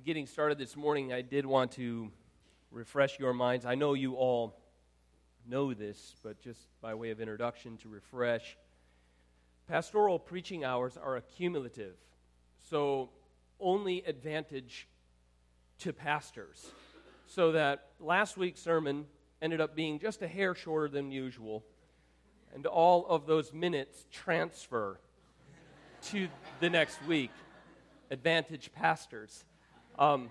In getting started this morning, I did want to refresh your minds. I know you all know this, but just by way of introduction to refresh, pastoral preaching hours are accumulative. So, only advantage to pastors. So that last week's sermon ended up being just a hair shorter than usual, and all of those minutes transfer to the next week. Advantage pastors. Um,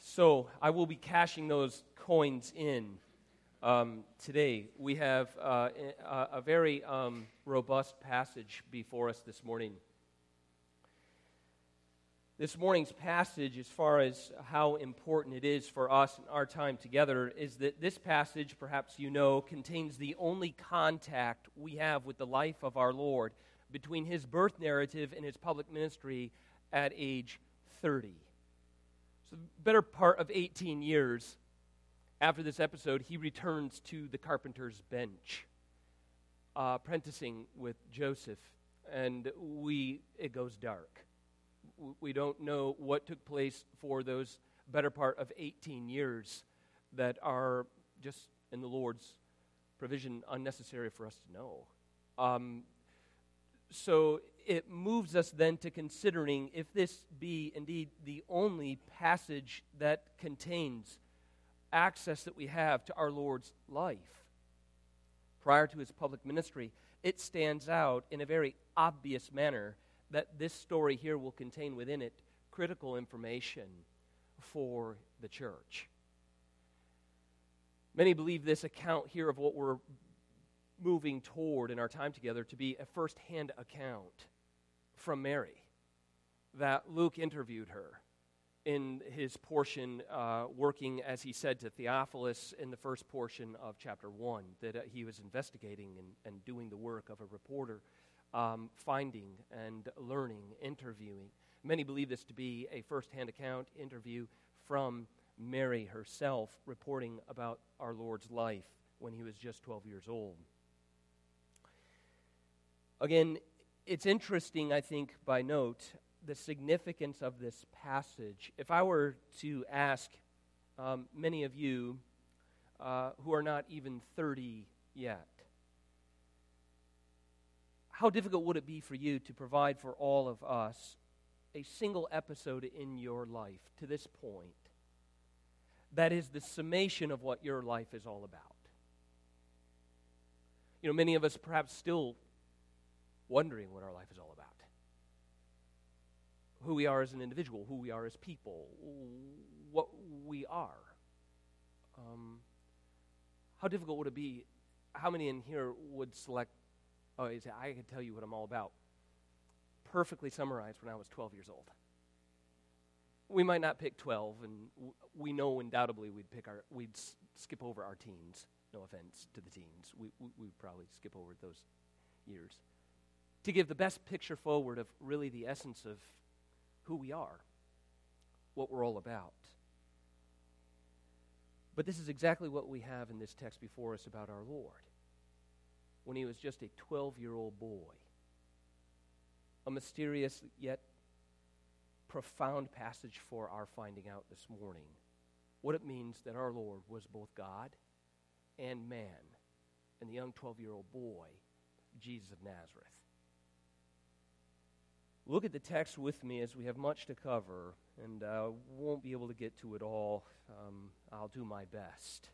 so I will be cashing those coins in um, today. We have uh, a, very um, robust passage before us this morning. This morning's passage, as far as how important it is for us in our time together, is that this passage, perhaps you know, contains the only contact we have with the life of our Lord between his birth narrative and his public ministry at age 30. So, the better part of 18 years after this episode, he returns to the carpenter's bench, uh, apprenticing with Joseph, and we it goes dark. We don't know what took place for those better part of 18 years that are just in the Lord's provision unnecessary for us to know. Um, so it moves us then to considering if this be indeed the only passage that contains access that we have to our Lord's life prior to his public ministry, it stands out in a very obvious manner that this story here will contain within it critical information for the church. Many believe this account here of what we're moving toward in our time together to be a first hand account from Mary that Luke interviewed her in his portion, uh, working, as he said to Theophilus in the first portion of chapter 1, that uh, he was investigating and, and doing the work of a reporter, um, finding and learning, interviewing. Many believe this to be a first hand account interview from Mary herself, reporting about our Lord's life when he was just 12 years old. Again, it's interesting, I think, by note, the significance of this passage. If I were to ask um, many of you uh, who are not even 30 yet, how difficult would it be for you to provide for all of us a single episode in your life to this point that is the summation of what your life is all about? You know, many of us perhaps still wondering what our life is all about. Who we are as an individual, who we are as people, what we are. Um, how difficult would it be? How many in here would select, oh, say, I can tell you what I'm all about? Perfectly summarized when I was 12 years old. We might not pick 12, and we know undoubtedly we'd pick our, we'd s- skip over our teens. No offense to the teens. We, we, we'd probably skip over those years to give the best picture forward of really the essence of who we are, what we're all about. But this is exactly what we have in this text before us about our Lord. When he was just a 12 year old boy, a mysterious yet profound passage for our finding out this morning what it means that our Lord was both God and man, and the young 12 year old boy, Jesus of Nazareth. Look at the text with me as we have much to cover, and uh, won't be able to get to it all. Um, I'll do my best.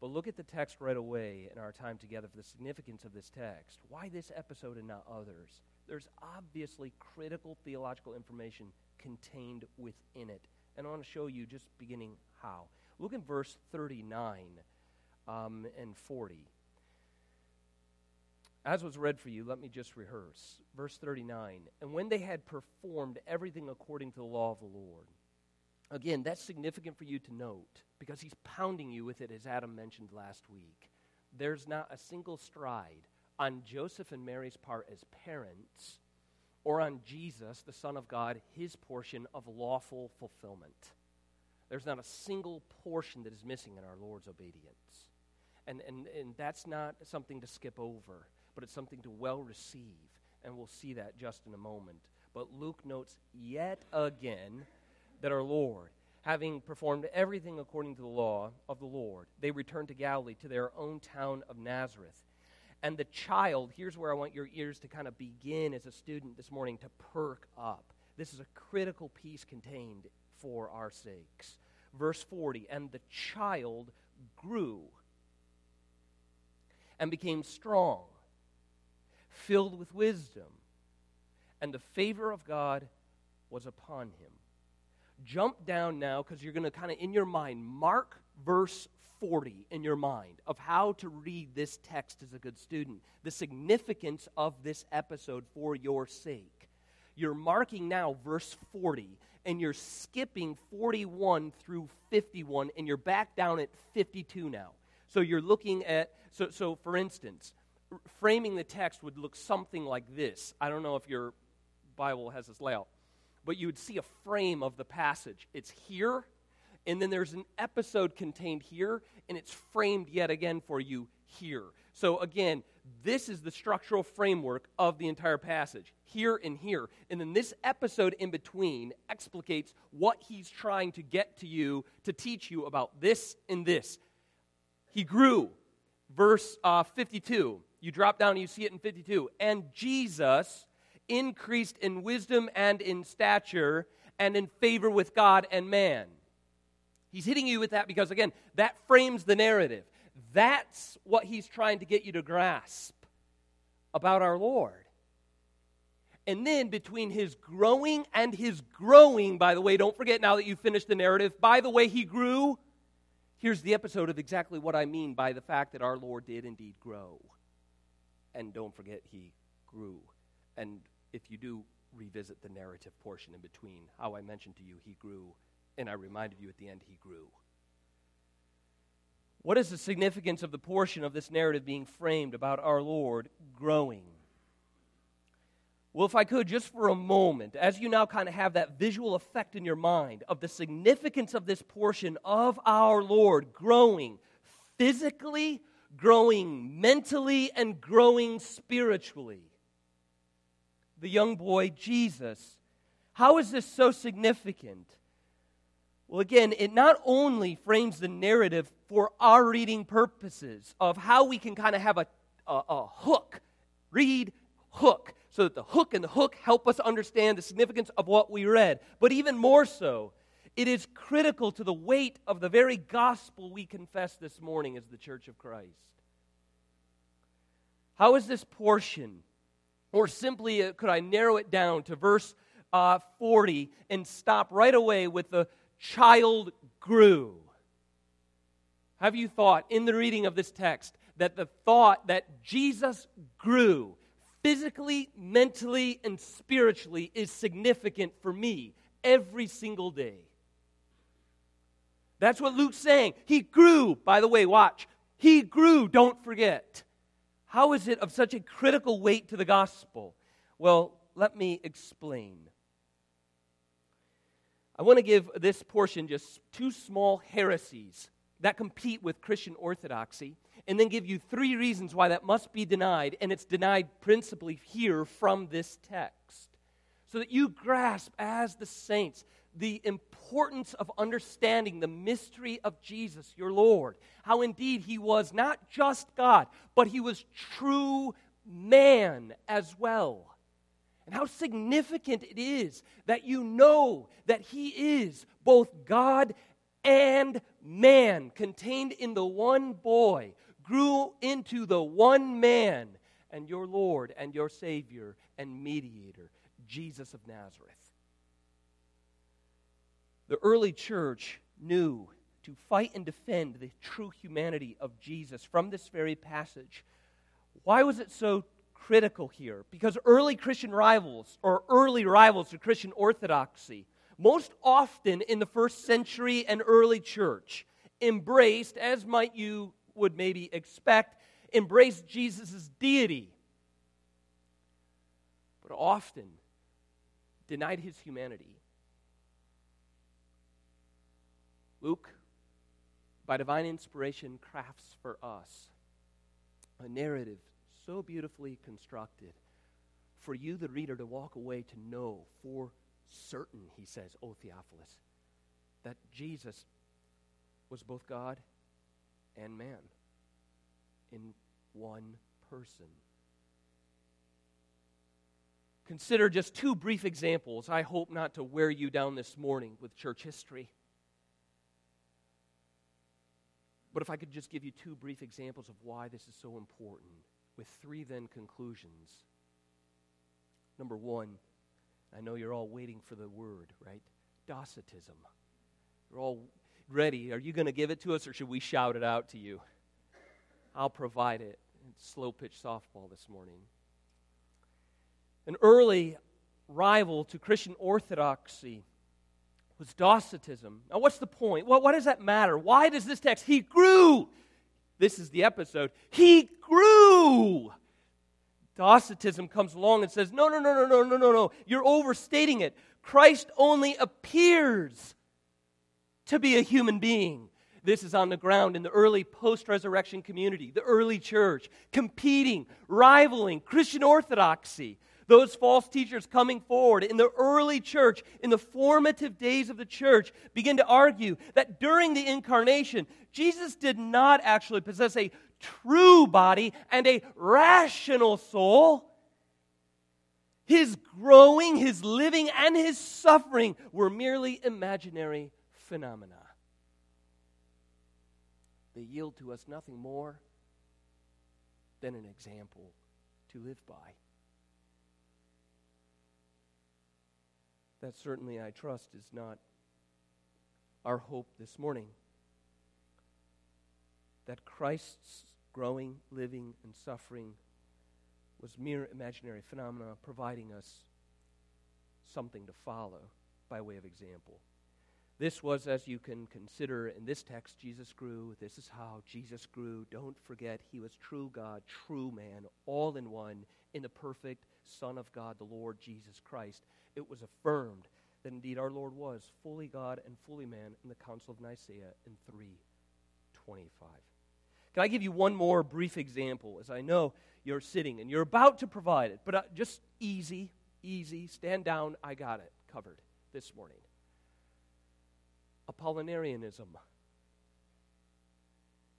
But look at the text right away in our time together for the significance of this text. Why this episode and not others? There's obviously critical theological information contained within it. And I want to show you just beginning how. Look in verse 39 um, and 40. As was read for you, let me just rehearse. Verse 39 And when they had performed everything according to the law of the Lord. Again, that's significant for you to note because he's pounding you with it, as Adam mentioned last week. There's not a single stride on Joseph and Mary's part as parents or on Jesus, the Son of God, his portion of lawful fulfillment. There's not a single portion that is missing in our Lord's obedience. And, and, and that's not something to skip over but it's something to well receive. And we'll see that just in a moment. But Luke notes yet again that our Lord, having performed everything according to the law of the Lord, they returned to Galilee, to their own town of Nazareth. And the child, here's where I want your ears to kind of begin as a student this morning to perk up. This is a critical piece contained for our sakes. Verse 40 And the child grew and became strong, filled with wisdom, and the favor of God was upon him. Jump down now because you're going to kind of, in your mind, mark verse 40 in your mind of how to read this text as a good student, the significance of this episode for your sake. You're marking now verse 40, and you're skipping 41 through 51, and you're back down at 52 now. So you're looking at, so, so for instance, framing the text would look something like this. I don't know if your Bible has this layout, but you would see a frame of the passage. It's here, and then there's an episode contained here, and it's framed yet again for you here. So again, this is the structural framework of the entire passage here and here. And then this episode in between explicates what he's trying to get to you to teach you about this and this. He grew. Verse uh, 52. You drop down and you see it in 52. And Jesus increased in wisdom and in stature and in favor with God and man. He's hitting you with that because, again, that frames the narrative. That's what he's trying to get you to grasp about our Lord. And then between his growing and his growing, by the way, don't forget now that you've finished the narrative, by the way, he grew. Here's the episode of exactly what I mean by the fact that our Lord did indeed grow. And don't forget, he grew. And if you do revisit the narrative portion in between, how I mentioned to you, he grew, and I reminded you at the end, he grew. What is the significance of the portion of this narrative being framed about our Lord growing? Well, if I could, just for a moment, as you now kind of have that visual effect in your mind of the significance of this portion of our Lord growing physically, growing mentally, and growing spiritually. The young boy, Jesus. How is this so significant? Well, again, it not only frames the narrative for our reading purposes of how we can kind of have a, a, a, hook, read, hook, so that the hook and the hook help us understand the significance of what we read. But even more so, it is critical to the weight of the very gospel we confess this morning as the Church of Christ. How is this portion, or simply uh, could I narrow it down to verse uh, 40 and stop right away with the child grew. Have you thought in the reading of this text that the thought that Jesus grew physically, mentally, and spiritually is significant for me every single day? That's what Luke's saying. He grew. By the way, watch. He grew, don't forget. How is it of such a critical weight to the gospel? Well, let me explain. I want to give this portion just two small heresies that compete with Christian orthodoxy, and then give you three reasons why that must be denied, and it's denied principally here from this text. So that you grasp as the saints the importance of understanding the mystery of Jesus, your Lord. How indeed he was not just God, but he was true man as well and how significant it is that you know that He is both God and man, contained in the one boy, grew into the one man, and your Lord and your Savior and mediator, Jesus of Nazareth. The early church knew to fight and defend the true humanity of Jesus from this very passage. Why was it so critical here because early Christian rivals, or early rivals to Christian orthodoxy, most often in the first century and early church, embraced, as might you would maybe expect, embraced Jesus' deity, but often denied his humanity. Luke, by divine inspiration, crafts for us a narrative so beautifully constructed, for you, the reader, to walk away to know for certain, he says, O Theophilus, that Jesus was both God and man in one person. Consider just two brief examples. I hope not to wear you down this morning with church history. But if I could just give you two brief examples of why this is so important, with three then conclusions. Number one, I know you're all waiting for the word, right? Docetism. You're all ready. Are you going to give it to us or should we shout it out to you? I'll provide it. It's slow pitch softball this morning. An early rival to Christian orthodoxy was Docetism. Now, what's the point? Well, does that matter? Why does this text? He grew. This is the episode. He grew. Docetism comes along and says, No, no, no, no, no, no, no, no. You're overstating it. Christ only appears to be a human being. This is on the ground in the early post resurrection community, the early church, competing, rivaling Christian orthodoxy those false teachers coming forward in the early church, in the formative days of the church, begin to argue that during the incarnation, Jesus did not actually possess a true body and a rational soul. His growing, his living, and his suffering were merely imaginary phenomena. They yield to us nothing more than an example to live by. That certainly, I trust, is not our hope this morning. That Christ's growing, living, and suffering was mere imaginary phenomena, providing us something to follow by way of example. This was, as you can consider in this text, Jesus grew. This is how Jesus grew. Don't forget, he was true God, true man, all in one, in the perfect Son of God, the Lord Jesus Christ it was affirmed that indeed our Lord was fully God and fully man in the Council of Nicaea in 325. Can I give you one more brief example as I know you're sitting and you're about to provide it, but uh, just easy, easy, stand down, I got it covered this morning. Apollinarianism.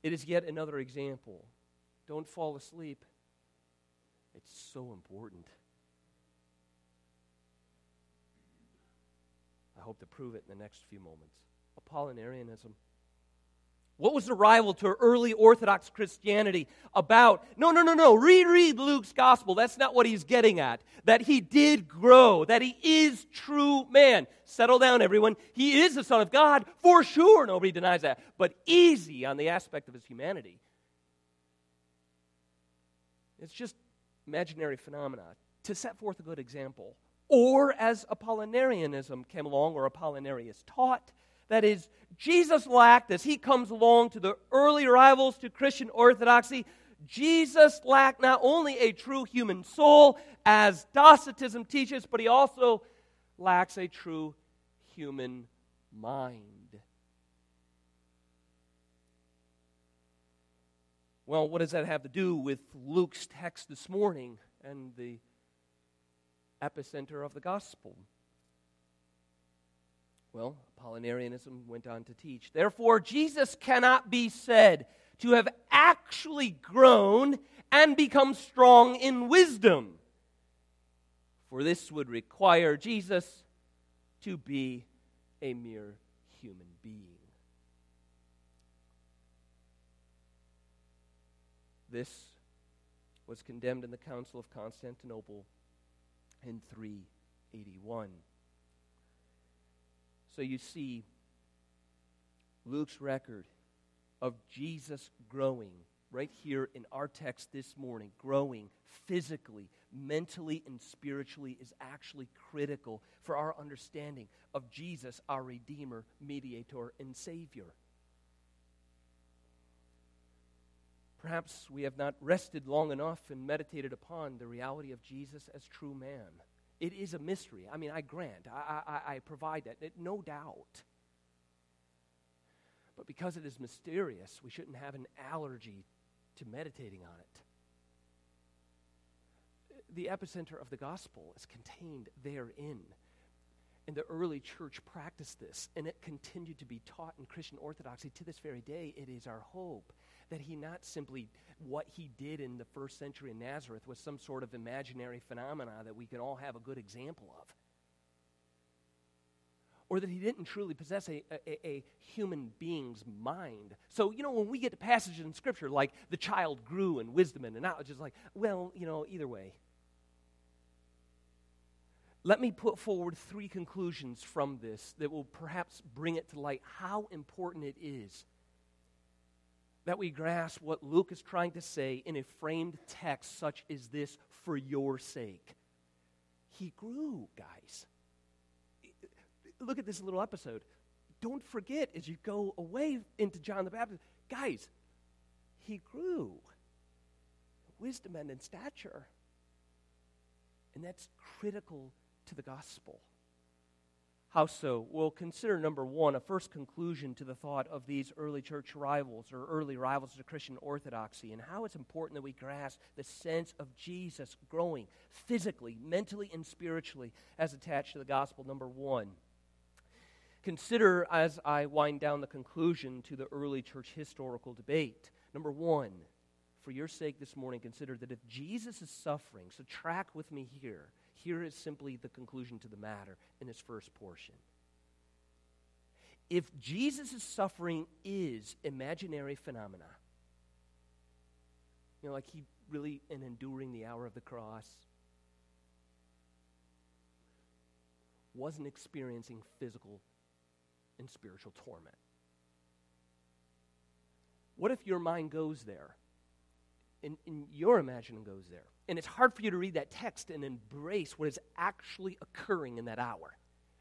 It is yet another example. Don't fall asleep. It's so important. Hope to prove it in the next few moments. Apollinarianism. What was the rival to early Orthodox Christianity about? No, no, no, no. Reread Luke's gospel. That's not what he's getting at. That he did grow, that he is true man. Settle down, everyone. He is the Son of God, for sure. Nobody denies that. But easy on the aspect of his humanity. It's just imaginary phenomena. To set forth a good example, or as Apollinarianism came along, or Apollinarius taught. That is, Jesus lacked, as he comes along to the early rivals to Christian orthodoxy, Jesus lacked not only a true human soul, as Docetism teaches, but he also lacks a true human mind. Well, what does that have to do with Luke's text this morning and the epicenter of the gospel. Well, Apollinarianism went on to teach. Therefore, Jesus cannot be said to have actually grown and become strong in wisdom. For this would require Jesus to be a mere human being. This was condemned in the Council of Constantinople in 381. So you see Luke's record of Jesus growing right here in our text this morning, growing physically, mentally, and spiritually is actually critical for our understanding of Jesus, our Redeemer, Mediator, and Savior. Perhaps we have not rested long enough and meditated upon the reality of Jesus as true man. It is a mystery. I mean, I grant, I, I, I provide that, it, no doubt. But because it is mysterious, we shouldn't have an allergy to meditating on it. the epicenter of the gospel is contained therein. And the early church practiced this, and it continued to be taught in Christian orthodoxy to this very day. It is our hope that he not simply, what he did in the first century in Nazareth was some sort of imaginary phenomena that we can all have a good example of. Or that he didn't truly possess a, a, a human being's mind. So, you know, when we get to passages in Scripture like the child grew in wisdom and knowledge, it's like, well, you know, either way. Let me put forward three conclusions from this that will perhaps bring it to light how important it is that we grasp what Luke is trying to say in a framed text such as this for your sake. He grew, guys. Look at this little episode. Don't forget as you go away into John the Baptist, guys, he grew in wisdom and in stature. And that's critical to the gospel. How so? We'll consider number one, a first conclusion to the thought of these early church rivals or early rivals to Christian orthodoxy and how it's important that we grasp the sense of Jesus growing physically, mentally, and spiritually as attached to the gospel. Number one. Consider as I wind down the conclusion to the early church historical debate. Number one, for your sake this morning, consider that if Jesus is suffering, so track with me here here is simply the conclusion to the matter in this first portion. If Jesus' suffering is imaginary phenomena, you know, like he really in enduring the hour of the cross, wasn't experiencing physical and spiritual torment. What if your mind goes there? And, and your imagining goes there? And it's hard for you to read that text and embrace what is actually occurring in that hour.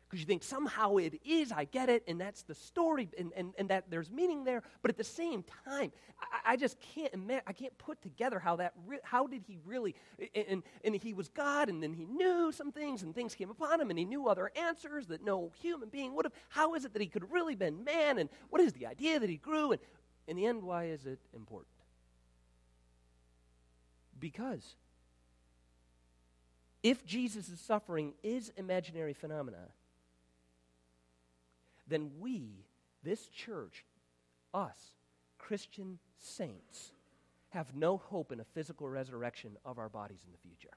Because you think somehow it is, I get it, and that's the story, and, and, and that there's meaning there. But at the same time, I, I just can't imagine, I can't put together how that, re- how did he really, and, and he was God, and then he knew some things, and things came upon him, and he knew other answers that no human being would have. How is it that he could have really been man, and what is the idea that he grew? And in the end, why is it important? Because if Jesus' suffering is imaginary phenomena, then we, this church, us, Christian saints, have no hope in a physical resurrection of our bodies in the future.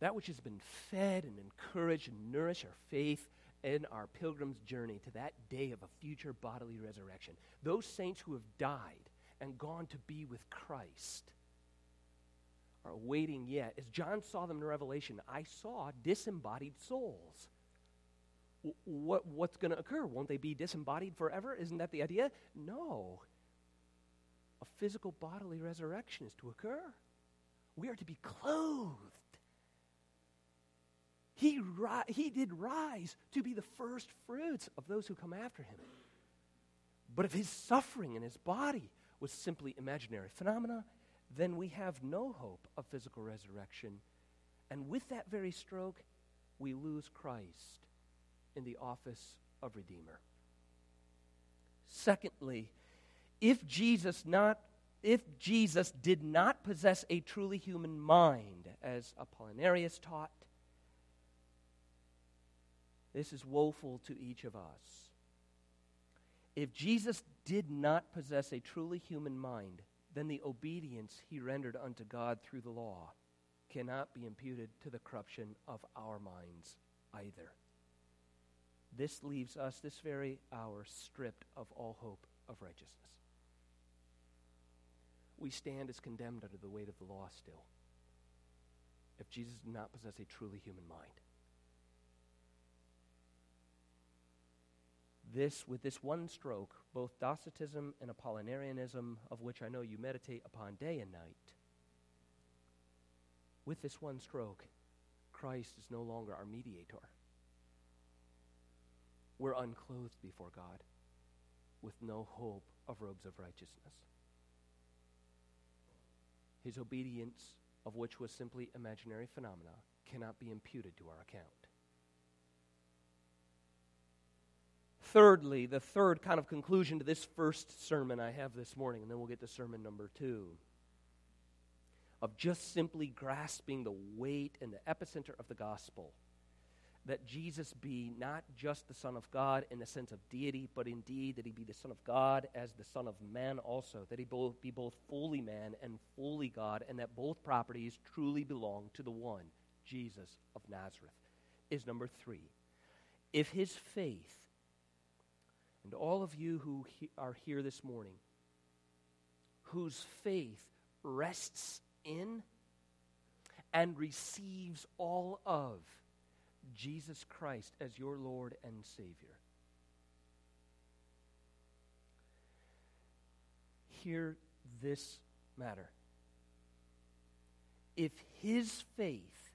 That which has been fed and encouraged and nourished our faith in our pilgrim's journey to that day of a future bodily resurrection. Those saints who have died and gone to be with Christ are waiting yet. As John saw them in Revelation, I saw disembodied souls. what, what's going to occur? Won't they be disembodied forever? Isn't that the idea? No. A physical bodily resurrection is to occur. We are to be clothed. He, ri- he did rise to be the first fruits of those who come after him. But of his suffering in his body was simply imaginary phenomena, then we have no hope of physical resurrection. And with that very stroke, we lose Christ in the office of Redeemer. Secondly, if Jesus not if Jesus did not possess a truly human mind, as Apollinarius taught, this is woeful to each of us. If Jesus did not possess a truly human mind, then the obedience he rendered unto God through the law cannot be imputed to the corruption of our minds either. This leaves us this very hour stripped of all hope of righteousness. We stand as condemned under the weight of the law still if Jesus did not possess a truly human mind. This, with this one stroke, both Docetism and Apollinarianism, of which I know you meditate upon day and night, with this one stroke, Christ is no longer our mediator. We're unclothed before God with no hope of robes of righteousness. His obedience, of which was simply imaginary phenomena, cannot be imputed to our account. Thirdly, the third kind of conclusion to this first sermon I have this morning, and then we'll get to sermon number two, of just simply grasping the weight and the epicenter of the gospel that Jesus be not just the Son of God in the sense of deity, but indeed that he be the Son of God as the Son of man also, that he both be both fully man and fully God, and that both properties truly belong to the one, Jesus of Nazareth, is number three. If his faith, and all of you who he, are here this morning, whose faith rests in and receives all of Jesus Christ as your Lord and Savior. Hear this matter. If his faith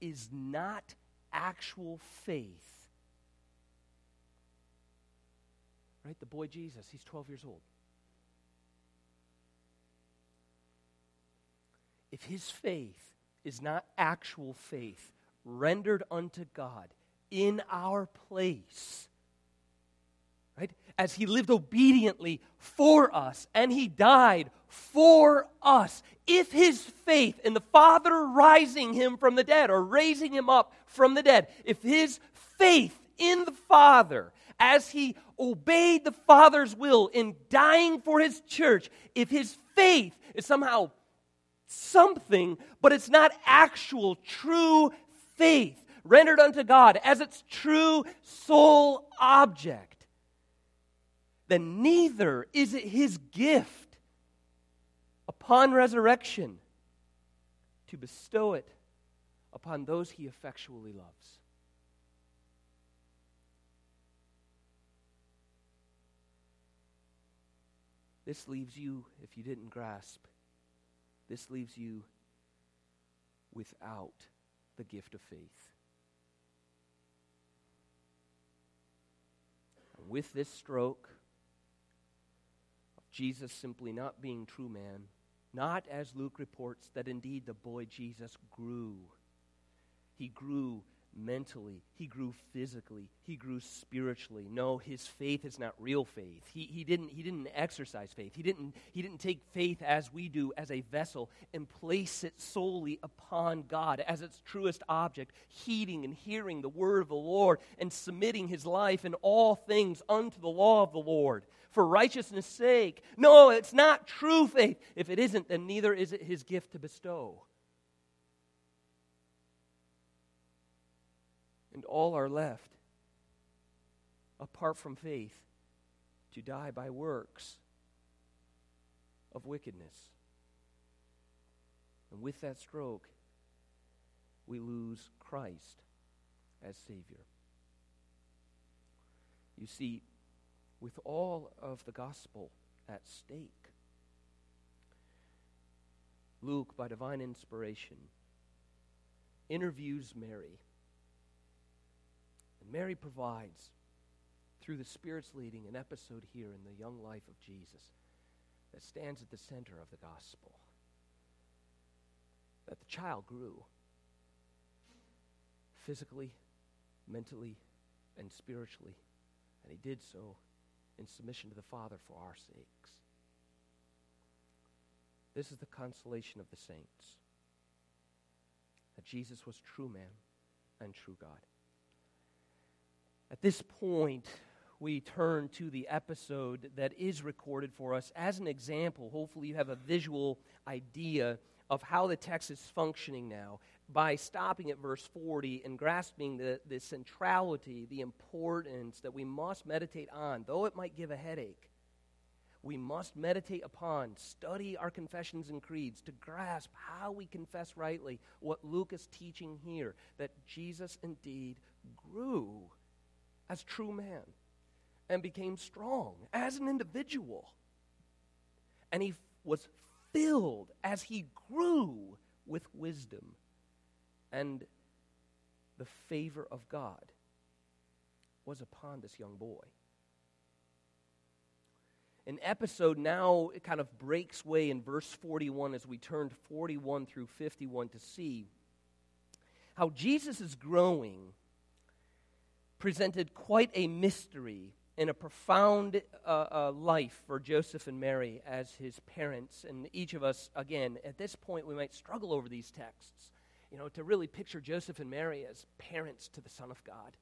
is not actual faith, right? The boy Jesus, he's 12 years old. If his faith is not actual faith, rendered unto God in our place. Right? As he lived obediently for us and he died for us. If his faith in the Father rising him from the dead or raising him up from the dead, if his faith in the Father as he obeyed the Father's will in dying for his church, if his faith is somehow something, but it's not actual, true faith rendered unto God as its true sole object, then neither is it his gift upon resurrection to bestow it upon those he effectually loves. This leaves you, if you didn't grasp, this leaves you without the gift of faith. And with this stroke of Jesus simply not being true man, not as Luke reports that indeed the boy Jesus grew, he grew mentally, he grew physically, he grew spiritually. No, his faith is not real faith. He, he, didn't, he didn't exercise faith. He didn't, he didn't take faith as we do as a vessel and place it solely upon God as its truest object, heeding and hearing the word of the Lord and submitting his life in all things unto the law of the Lord for righteousness' sake. No, it's not true faith. If it isn't, then neither is it his gift to bestow. And all are left apart from faith to die by works of wickedness. And with that stroke, we lose Christ as Savior. You see, with all of the gospel at stake, Luke, by divine inspiration, interviews Mary and Mary provides, through the Spirit's leading, an episode here in the young life of Jesus that stands at the center of the gospel. That the child grew physically, mentally, and spiritually, and he did so in submission to the Father for our sakes. This is the consolation of the saints that Jesus was true man and true God. At this point, we turn to the episode that is recorded for us as an example. Hopefully, you have a visual idea of how the text is functioning now by stopping at verse 40 and grasping the, the centrality, the importance that we must meditate on, though it might give a headache. We must meditate upon, study our confessions and creeds to grasp how we confess rightly what Luke is teaching here that Jesus indeed grew as true man and became strong as an individual. And he was filled as he grew with wisdom and the favor of God was upon this young boy. An episode now it kind of breaks way in verse 41 as we turn 41 through 51 to see how Jesus is growing presented quite a mystery and a profound uh, uh, life for Joseph and Mary as his parents. And each of us, again, at this point, we might struggle over these texts, you know, to really picture Joseph and Mary as parents to the Son of God.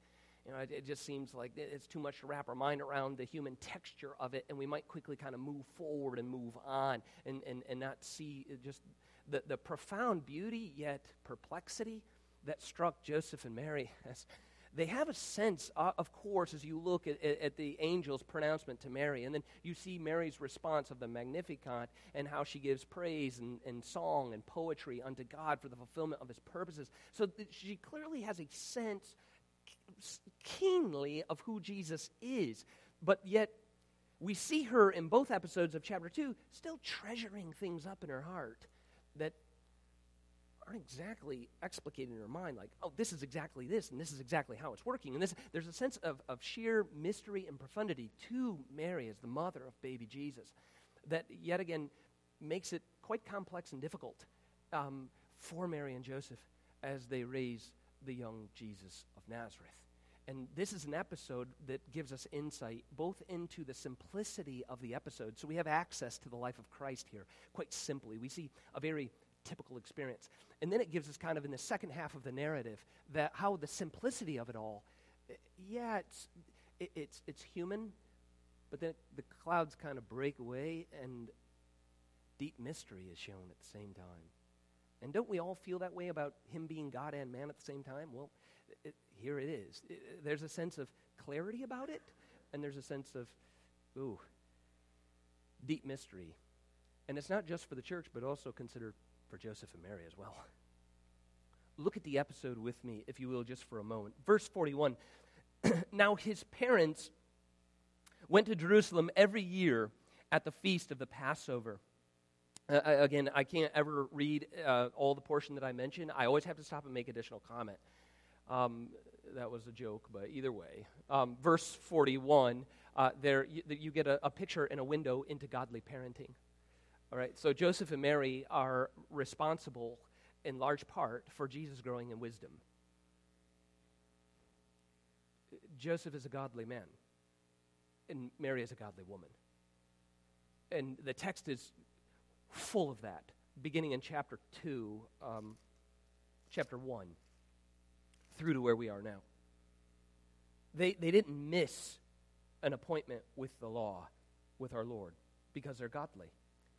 You know, it, it, just seems like it's too much to wrap our mind around the human texture of it, and we might quickly kind of move forward and move on and, and, and not see just the, the profound beauty yet perplexity that struck Joseph and Mary as they have a sense, uh, of course, as you look at, at, the angel's pronouncement to Mary, and then you see Mary's response of the Magnificat and how she gives praise and, and song and poetry unto God for the fulfillment of his purposes. So she clearly has a sense keenly of who Jesus is, but yet we see her in both episodes of chapter 2 still treasuring things up in her heart that aren't exactly explicated in her mind, like, oh, this is exactly this, and this is exactly how it's working. And this, there's a sense of, of sheer mystery and profundity to Mary as the mother of baby Jesus that yet again makes it quite complex and difficult um, for Mary and Joseph as they raise the young Jesus of Nazareth. And this is an episode that gives us insight both into the simplicity of the episode. So we have access to the life of Christ here, quite simply. We see a very typical experience. And then it gives us kind of in the second half of the narrative that how the simplicity of it all, eh, yeah, it's, it, it's, it's human, but then the clouds kind of break away and deep mystery is shown at the same time. And don't we all feel that way about him being God and man at the same time? Well, it, here it is. It, there's a sense of clarity about it, and there's a sense of, ooh, deep mystery. And it's not just for the church, but also consider for Joseph and Mary as well. Look at the episode with me, if you will, just for a moment. Verse 41 Now his parents went to Jerusalem every year at the feast of the Passover. Uh, again, I can't ever read uh, all the portion that I mentioned. I always have to stop and make additional comment. Um, that was a joke, but either way. Um, verse 41, uh, there you, you get a, a picture in a window into godly parenting. All right, so Joseph and Mary are responsible in large part for Jesus growing in wisdom. Joseph is a godly man, and Mary is a godly woman. And the text is full of that, beginning in chapter 2, um, chapter 1, through to where we are now. They, they didn't miss an appointment with the law, with our Lord, because they're godly.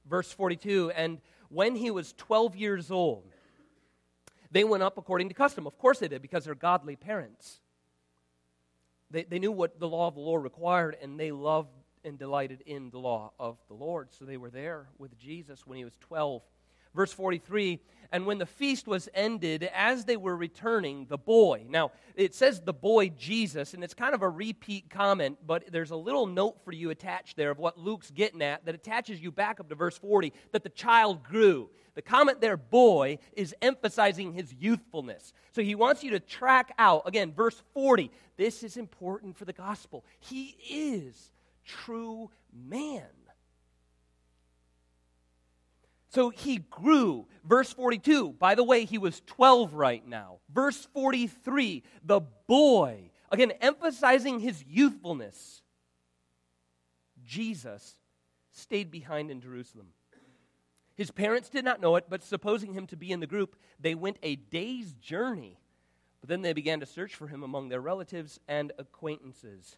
Verse 42 And when he was 12 years old, they went up according to custom. Of course they did, because they're godly parents. They, they knew what the law of the Lord required, and they loved and delighted in the law of the Lord. So they were there with Jesus when he was 12. Verse 43 And when the feast was ended, as they were returning, the boy, now it says the boy Jesus, and it's kind of a repeat comment, but there's a little note for you attached there of what Luke's getting at that attaches you back up to verse 40 that the child grew. The comment there, boy, is emphasizing his youthfulness. So he wants you to track out, again, verse 40. This is important for the gospel. He is true man. So he grew. Verse 42, by the way, he was 12 right now. Verse 43, the boy, again, emphasizing his youthfulness. Jesus stayed behind in Jerusalem. His parents did not know it, but supposing him to be in the group, they went a day's journey. But then they began to search for him among their relatives and acquaintances.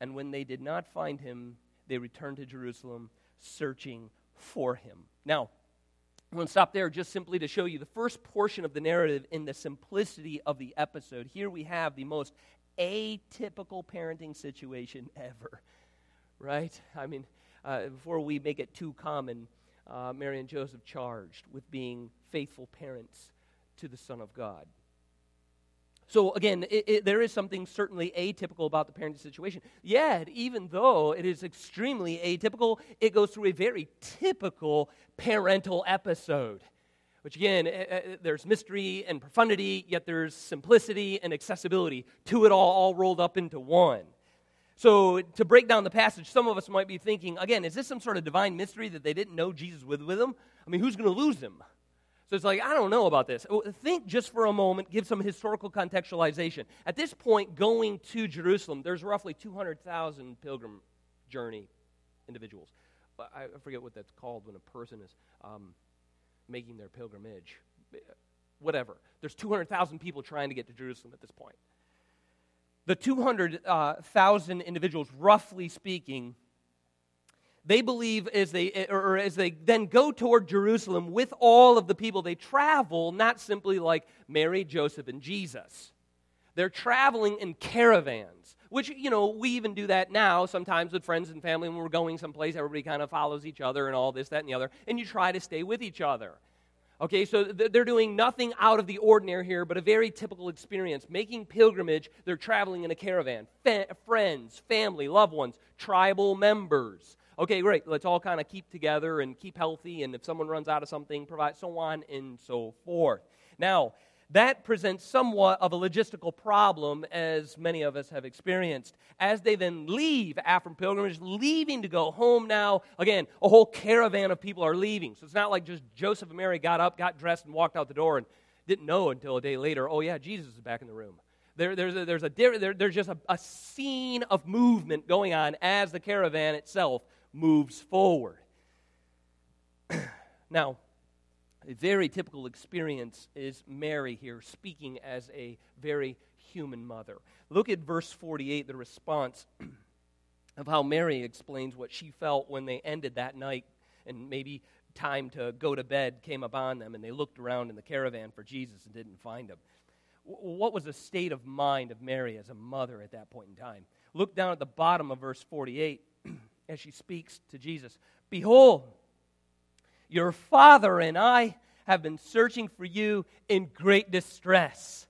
And when they did not find him, they returned to Jerusalem searching for him. Now, I'm going to stop there just simply to show you the first portion of the narrative in the simplicity of the episode. Here we have the most atypical parenting situation ever, right? I mean, uh, before we make it too common, uh, Mary and Joseph charged with being faithful parents to the Son of God. So, again, it, it, there is something certainly atypical about the parenting situation. Yet, even though it is extremely atypical, it goes through a very typical parental episode. Which, again, uh, there's mystery and profundity, yet there's simplicity and accessibility. To it all, all rolled up into one. So, to break down the passage, some of us might be thinking, again, is this some sort of divine mystery that they didn't know Jesus was with them? I mean, who's going to lose him? So it's like, I don't know about this. Think just for a moment, give some historical contextualization. At this point, going to Jerusalem, there's roughly 200,000 pilgrim journey individuals. I forget what that's called when a person is um, making their pilgrimage. Whatever. There's 200,000 people trying to get to Jerusalem at this point. The 200,000 individuals, roughly speaking, they believe as they, or as they then go toward Jerusalem with all of the people, they travel not simply like Mary, Joseph, and Jesus. They're traveling in caravans, which, you know, we even do that now sometimes with friends and family when we're going someplace. Everybody kind of follows each other and all this, that, and the other, and you try to stay with each other. Okay, so they're doing nothing out of the ordinary here, but a very typical experience. Making pilgrimage, they're traveling in a caravan. Fa- friends, family, loved ones, tribal members okay, great, let's all kind of keep together and keep healthy, and if someone runs out of something, provide, so on and so forth. Now, that presents somewhat of a logistical problem, as many of us have experienced. As they then leave after pilgrimage, leaving to go home now, again, a whole caravan of people are leaving. So it's not like just Joseph and Mary got up, got dressed, and walked out the door and didn't know until a day later, oh, yeah, Jesus is back in the room. There, there's, a, there's, a, there, there's just a, a scene of movement going on as the caravan itself moves forward. now, a very typical experience is Mary here speaking as a very human mother. Look at verse 48, the response of how Mary explains what she felt when they ended that night and maybe time to go to bed came upon them and they looked around in the caravan for Jesus and didn't find him. What was the state of mind of Mary as a mother at that point in time? Look down at the bottom of verse 48 as she speaks to Jesus Behold, your father and I have been searching for you in great distress.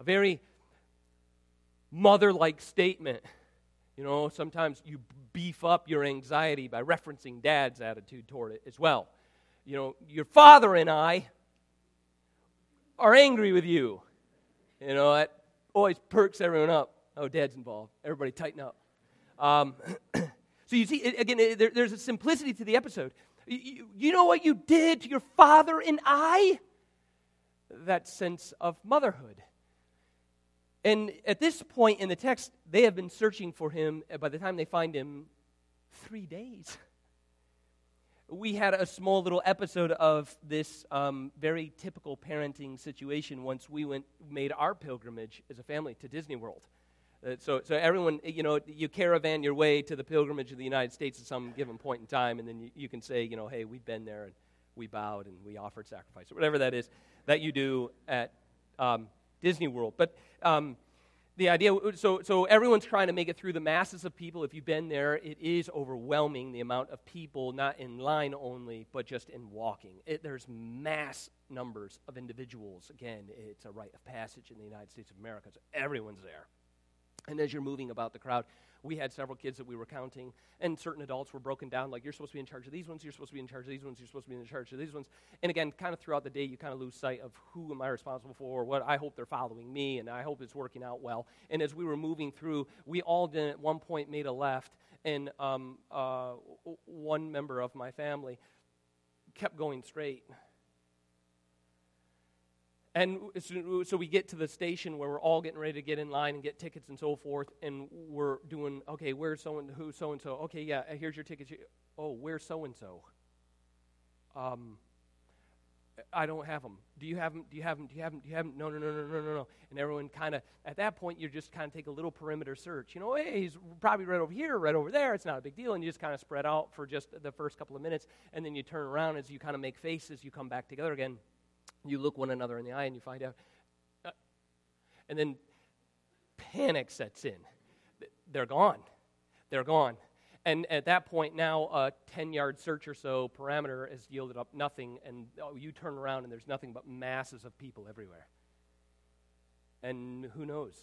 A very mother like statement. You know, sometimes you beef up your anxiety by referencing dad's attitude toward it as well. You know, your father and I are angry with you. You know, that always perks everyone up. Oh, dad's involved. Everybody tighten up. Um, So you see, again, there, there's a simplicity to the episode. You, you know what you did to your father and I? That sense of motherhood. And at this point in the text, they have been searching for him. By the time they find him, three days. We had a small little episode of this um, very typical parenting situation once we went made our pilgrimage as a family to Disney World. Uh, so, so everyone, you know, you caravan your way to the pilgrimage of the United States at some given point in time, and then you, you can say, you know, hey, we've been there and we bowed and we offered sacrifice, or whatever that is that you do at um, Disney World. But um, the idea, so, so everyone's trying to make it through the masses of people. If you've been there, it is overwhelming the amount of people, not in line only, but just in walking. It, there's mass numbers of individuals. Again, it's a rite of passage in the United States of America, so everyone's there. And as you're moving about the crowd, we had several kids that we were counting, and certain adults were broken down like, you're supposed to be in charge of these ones, you're supposed to be in charge of these ones, you're supposed to be in charge of these ones. And again, kind of throughout the day, you kind of lose sight of who am I responsible for, what I hope they're following me, and I hope it's working out well. And as we were moving through, we all did at one point made a left, and um, uh, one member of my family kept going straight and so we get to the station where we're all getting ready to get in line and get tickets and so forth, and we're doing, okay, where's so and who, so and so? Okay, yeah, here's your tickets. Oh, where's so and so? Um, I don't have them. Do you have them? Do you have them? Do you have them? Do you have them? No, no, no, no, no, no, no. And everyone kind of, at that point, you just kind of take a little perimeter search. You know, hey, he's probably right over here, right over there. It's not a big deal. And you just kind of spread out for just the first couple of minutes. And then you turn around as you kind of make faces, you come back together again you look one another in the eye and you find out. Uh, and then panic sets in. They're gone. They're gone. And at that point, now a 10 yard search or so parameter has yielded up nothing, and oh, you turn around and there's nothing but masses of people everywhere. And who knows?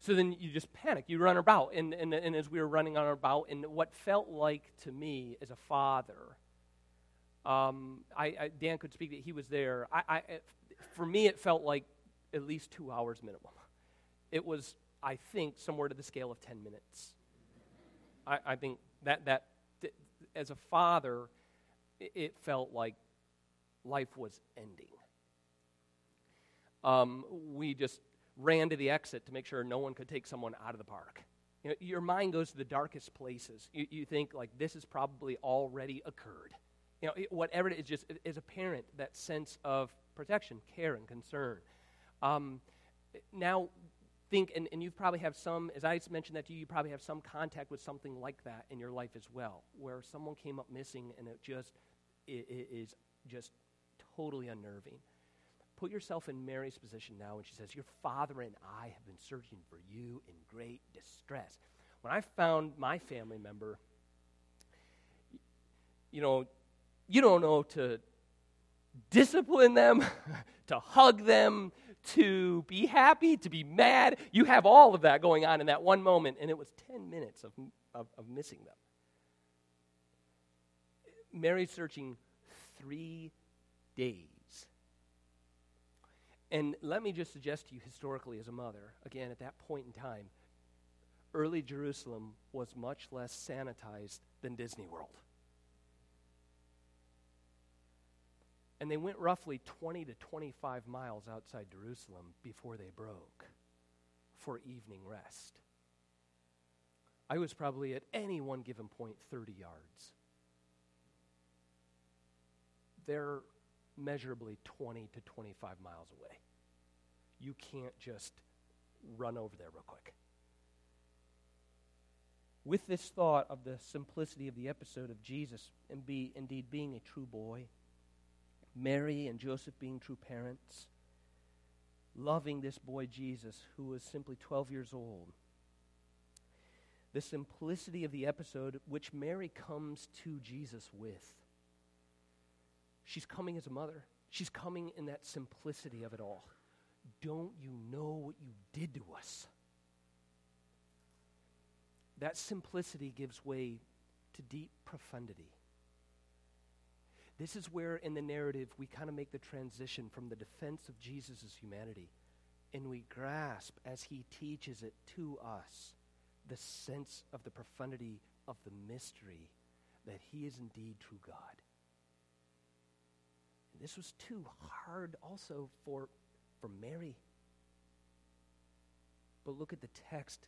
So then you just panic. You run about. And, and, and as we were running on about, and what felt like to me as a father um, I, I, Dan could speak that he was there. I, for me, it felt like at least two hours minimum. It was, I think, somewhere to the scale of 10 minutes. I, I think that, that, th- as a father, it, it felt like life was ending. Um, we just ran to the exit to make sure no one could take someone out of the park. You know, your mind goes to the darkest places. You, you think, like, this has probably already occurred. You know, it, whatever it is, just as a parent, that sense of protection, care, and concern. Um, now, think, and, and you probably have some, as I mentioned that to you, you probably have some contact with something like that in your life as well, where someone came up missing and it just it, it is just totally unnerving. Put yourself in Mary's position now when she says, Your father and I have been searching for you in great distress. When I found my family member, you know, you don't know to discipline them, to hug them, to be happy, to be mad. You have all of that going on in that one moment, and it was 10 minutes of, of, of missing them. Mary's searching three days. And let me just suggest to you historically, as a mother, again, at that point in time, early Jerusalem was much less sanitized than Disney World. And they went roughly 20 to 25 miles outside Jerusalem before they broke for evening rest. I was probably at any one given point 30 yards. They're measurably 20 to 25 miles away. You can't just run over there real quick. With this thought of the simplicity of the episode of Jesus and be indeed being a true boy, Mary and Joseph being true parents, loving this boy Jesus who was simply 12 years old. The simplicity of the episode, which Mary comes to Jesus with. She's coming as a mother, she's coming in that simplicity of it all. Don't you know what you did to us? That simplicity gives way to deep profundity. This is where, in the narrative, we kind of make the transition from the defense of Jesus' humanity and we grasp, as he teaches it to us, the sense of the profundity of the mystery that he is indeed true God. And this was too hard also for, for Mary. But look at the text.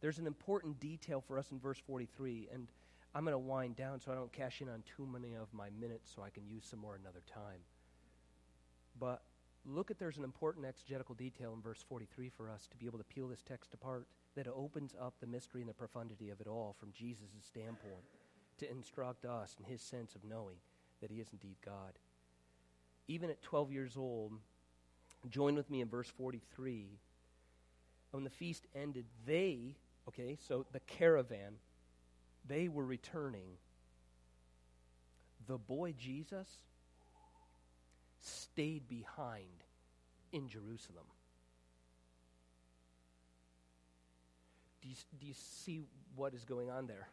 There's an important detail for us in verse 43, and I'm going to wind down so I don't cash in on too many of my minutes so I can use some more another time. But look at there's an important exegetical detail in verse 43 for us to be able to peel this text apart that opens up the mystery and the profundity of it all from Jesus' standpoint to instruct us in his sense of knowing that he is indeed God. Even at 12 years old, join with me in verse 43. When the feast ended, they, okay, so the caravan, they were returning. The boy Jesus stayed behind in Jerusalem. Do you, do you see what is going on there?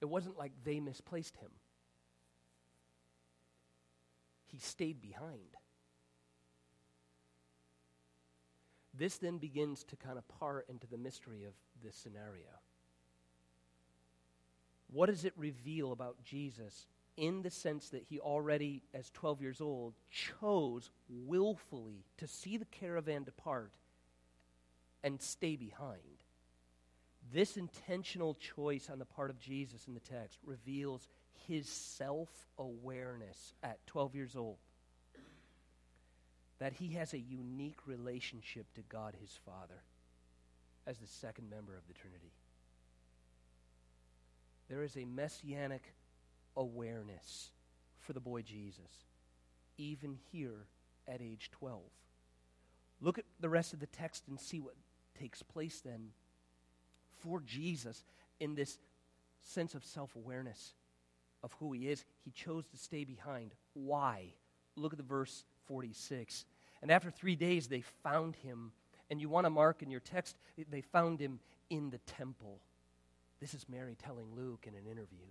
It wasn't like they misplaced him, he stayed behind. This then begins to kind of part into the mystery of this scenario. What does it reveal about Jesus in the sense that he already, as 12 years old, chose willfully to see the caravan depart and stay behind? This intentional choice on the part of Jesus in the text reveals his self awareness at 12 years old. That he has a unique relationship to God his Father as the second member of the Trinity there is a messianic awareness for the boy Jesus, even here at age 12. Look at the rest of the text and see what takes place then for Jesus in this sense of self awareness of who he is. He chose to stay behind. Why? Look at the verse 46. And after three days, they found him. And you want to mark in your text, they found him in the temple. This is Mary telling Luke in an interview.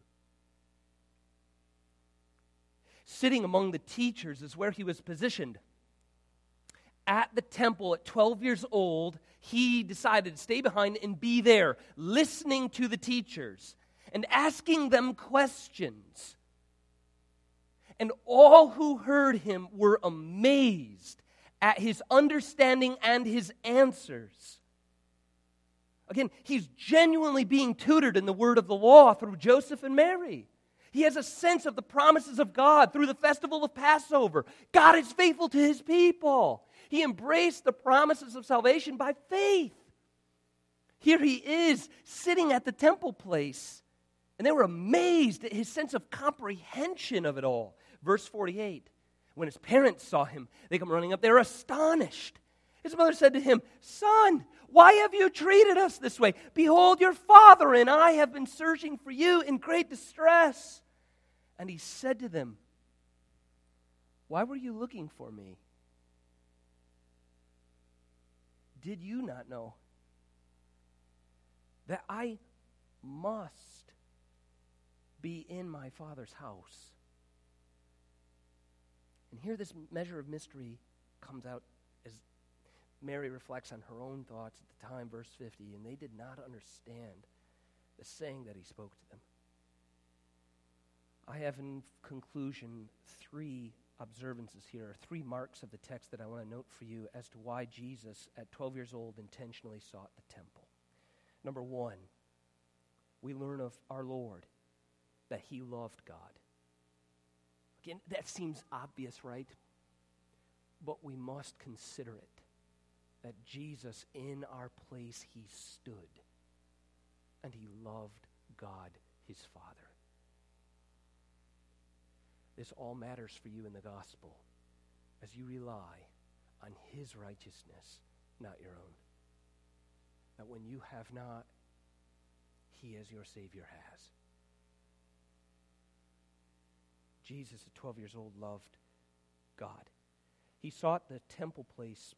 Sitting among the teachers is where he was positioned. At the temple at 12 years old, he decided to stay behind and be there, listening to the teachers and asking them questions. And all who heard him were amazed at his understanding and his answers. Again, he's genuinely being tutored in the word of the law through Joseph and Mary. He has a sense of the promises of God through the festival of Passover. God is faithful to his people. He embraced the promises of salvation by faith. Here he is sitting at the temple place, and they were amazed at his sense of comprehension of it all. Verse 48 When his parents saw him, they come running up. They were astonished. His mother said to him, Son, why have you treated us this way? Behold, your father and I have been searching for you in great distress. And he said to them, Why were you looking for me? Did you not know that I must be in my Father's house? And here, this measure of mystery comes out Mary reflects on her own thoughts at the time, verse 50, and they did not understand the saying that he spoke to them. I have, in conclusion, three observances here, three marks of the text that I want to note for you as to why Jesus, at 12 years old, intentionally sought the temple. Number one, we learn of our Lord that he loved God. Again, that seems obvious, right? But we must consider it that Jesus, in our place, he stood and he loved God, his Father. This all matters for you in the gospel as you rely on his righteousness, not your own. That when you have not, he as your Savior has. Jesus, at 12 years old, loved God. He sought the temple place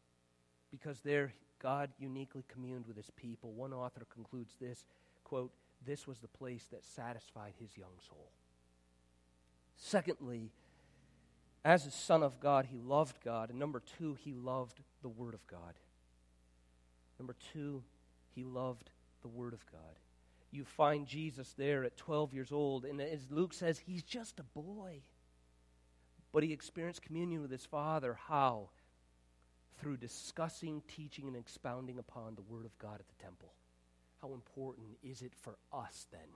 because there God uniquely communed with his people. One author concludes this quote, This was the place that satisfied his young soul. Secondly, as a son of God, he loved God. And number two, he loved the Word of God. Number two, he loved the Word of God. You find Jesus there at 12 years old, and as Luke says, he's just a boy. But he experienced communion with his Father. How? Through discussing, teaching, and expounding upon the Word of God at the temple. How important is it for us then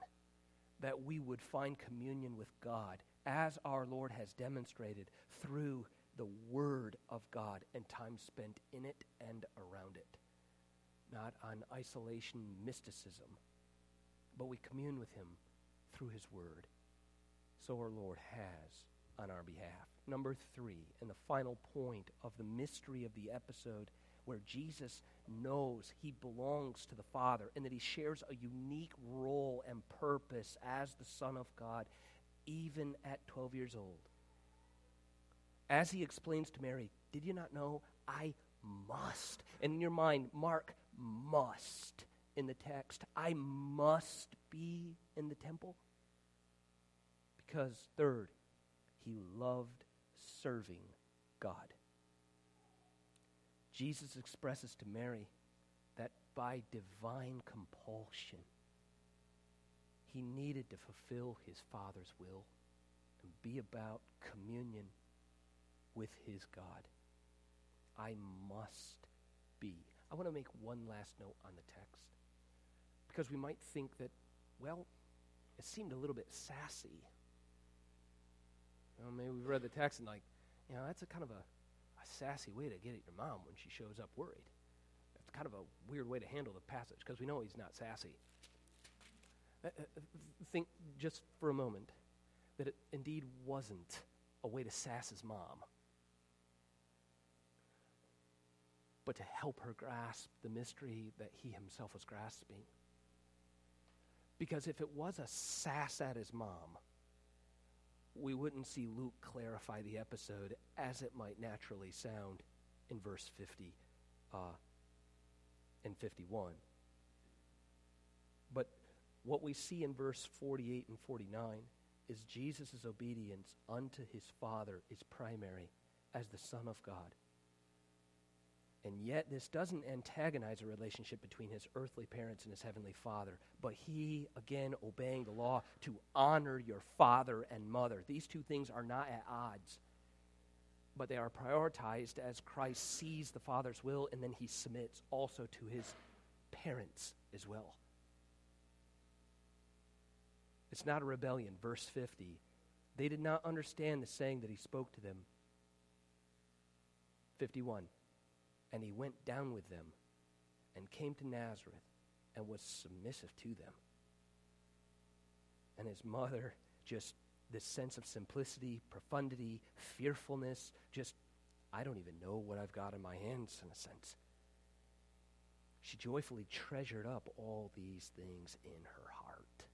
that we would find communion with God as our Lord has demonstrated through the Word of God and time spent in it and around it. Not on isolation mysticism, but we commune with Him through His Word. So our Lord has on our behalf. Number three, and the final point of the mystery of the episode where Jesus knows he belongs to the Father and that he shares a unique role and purpose as the Son of God even at 12 years old. As he explains to Mary, Did you not know I must? And in your mind, mark must in the text. I must be in the temple. Because, third, he loved serving God. Jesus expresses to Mary that by divine compulsion, he needed to fulfill his Father's will and be about communion with his God. I must be. I want to make one last note on the text because we might think that, well, it seemed a little bit sassy. You know, maybe we've read the text and, like, you know, that's a kind of a, a sassy way to get at your mom when she shows up worried. That's kind of a weird way to handle the passage because we know he's not sassy. Uh, uh, think just for a moment that it indeed wasn't a way to sass his mom, but to help her grasp the mystery that he himself was grasping. Because if it was a sass at his mom, we wouldn't see Luke clarify the episode as it might naturally sound in verse 50 uh, and 51. But what we see in verse 48 and 49 is Jesus' obedience unto his Father is primary as the Son of God. And yet, this doesn't antagonize a relationship between his earthly parents and his heavenly father, but he, again, obeying the law to honor your father and mother. These two things are not at odds, but they are prioritized as Christ sees the father's will and then he submits also to his parents as well. It's not a rebellion. Verse 50. They did not understand the saying that he spoke to them. 51 and he went down with them and came to Nazareth and was submissive to them. And his mother, just this sense of simplicity, profundity, fearfulness, just, I don't even know what I've got in my hands, in a sense. She joyfully treasured up all these things in her heart.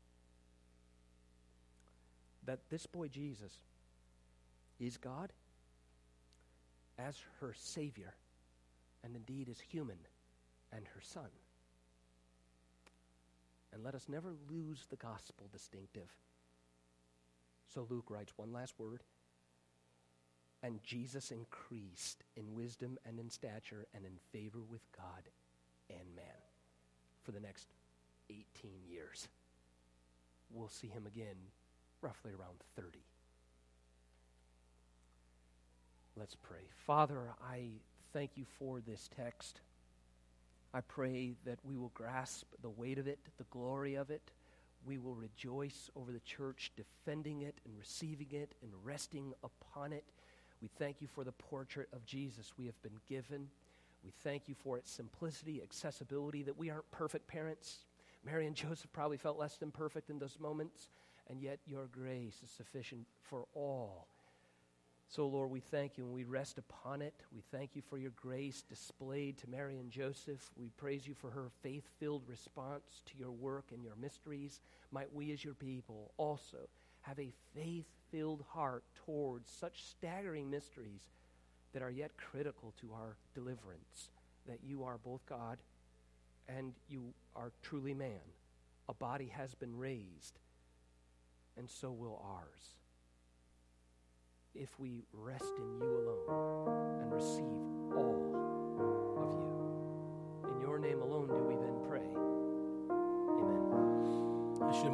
That this boy Jesus is God as her Savior and indeed is human and her son. And let us never lose the gospel distinctive. So Luke writes one last word. And Jesus increased in wisdom and in stature and in favor with God and man for the next 18 years. We'll see him again roughly around 30. Let's pray. Father, I thank you for this text. I pray that we will grasp the weight of it, the glory of it. We will rejoice over the church defending it and receiving it and resting upon it. We thank you for the portrait of Jesus we have been given. We thank you for its simplicity, accessibility, that we aren't perfect parents. Mary and Joseph probably felt less than perfect in those moments, and yet your grace is sufficient for all so, Lord, we thank you and we rest upon it. We thank you for your grace displayed to Mary and Joseph. We praise you for her faith filled response to your work and your mysteries. Might we, as your people, also have a faith filled heart towards such staggering mysteries that are yet critical to our deliverance. That you are both God and you are truly man. A body has been raised, and so will ours if we rest in you alone and receive all of you. In your name alone do we then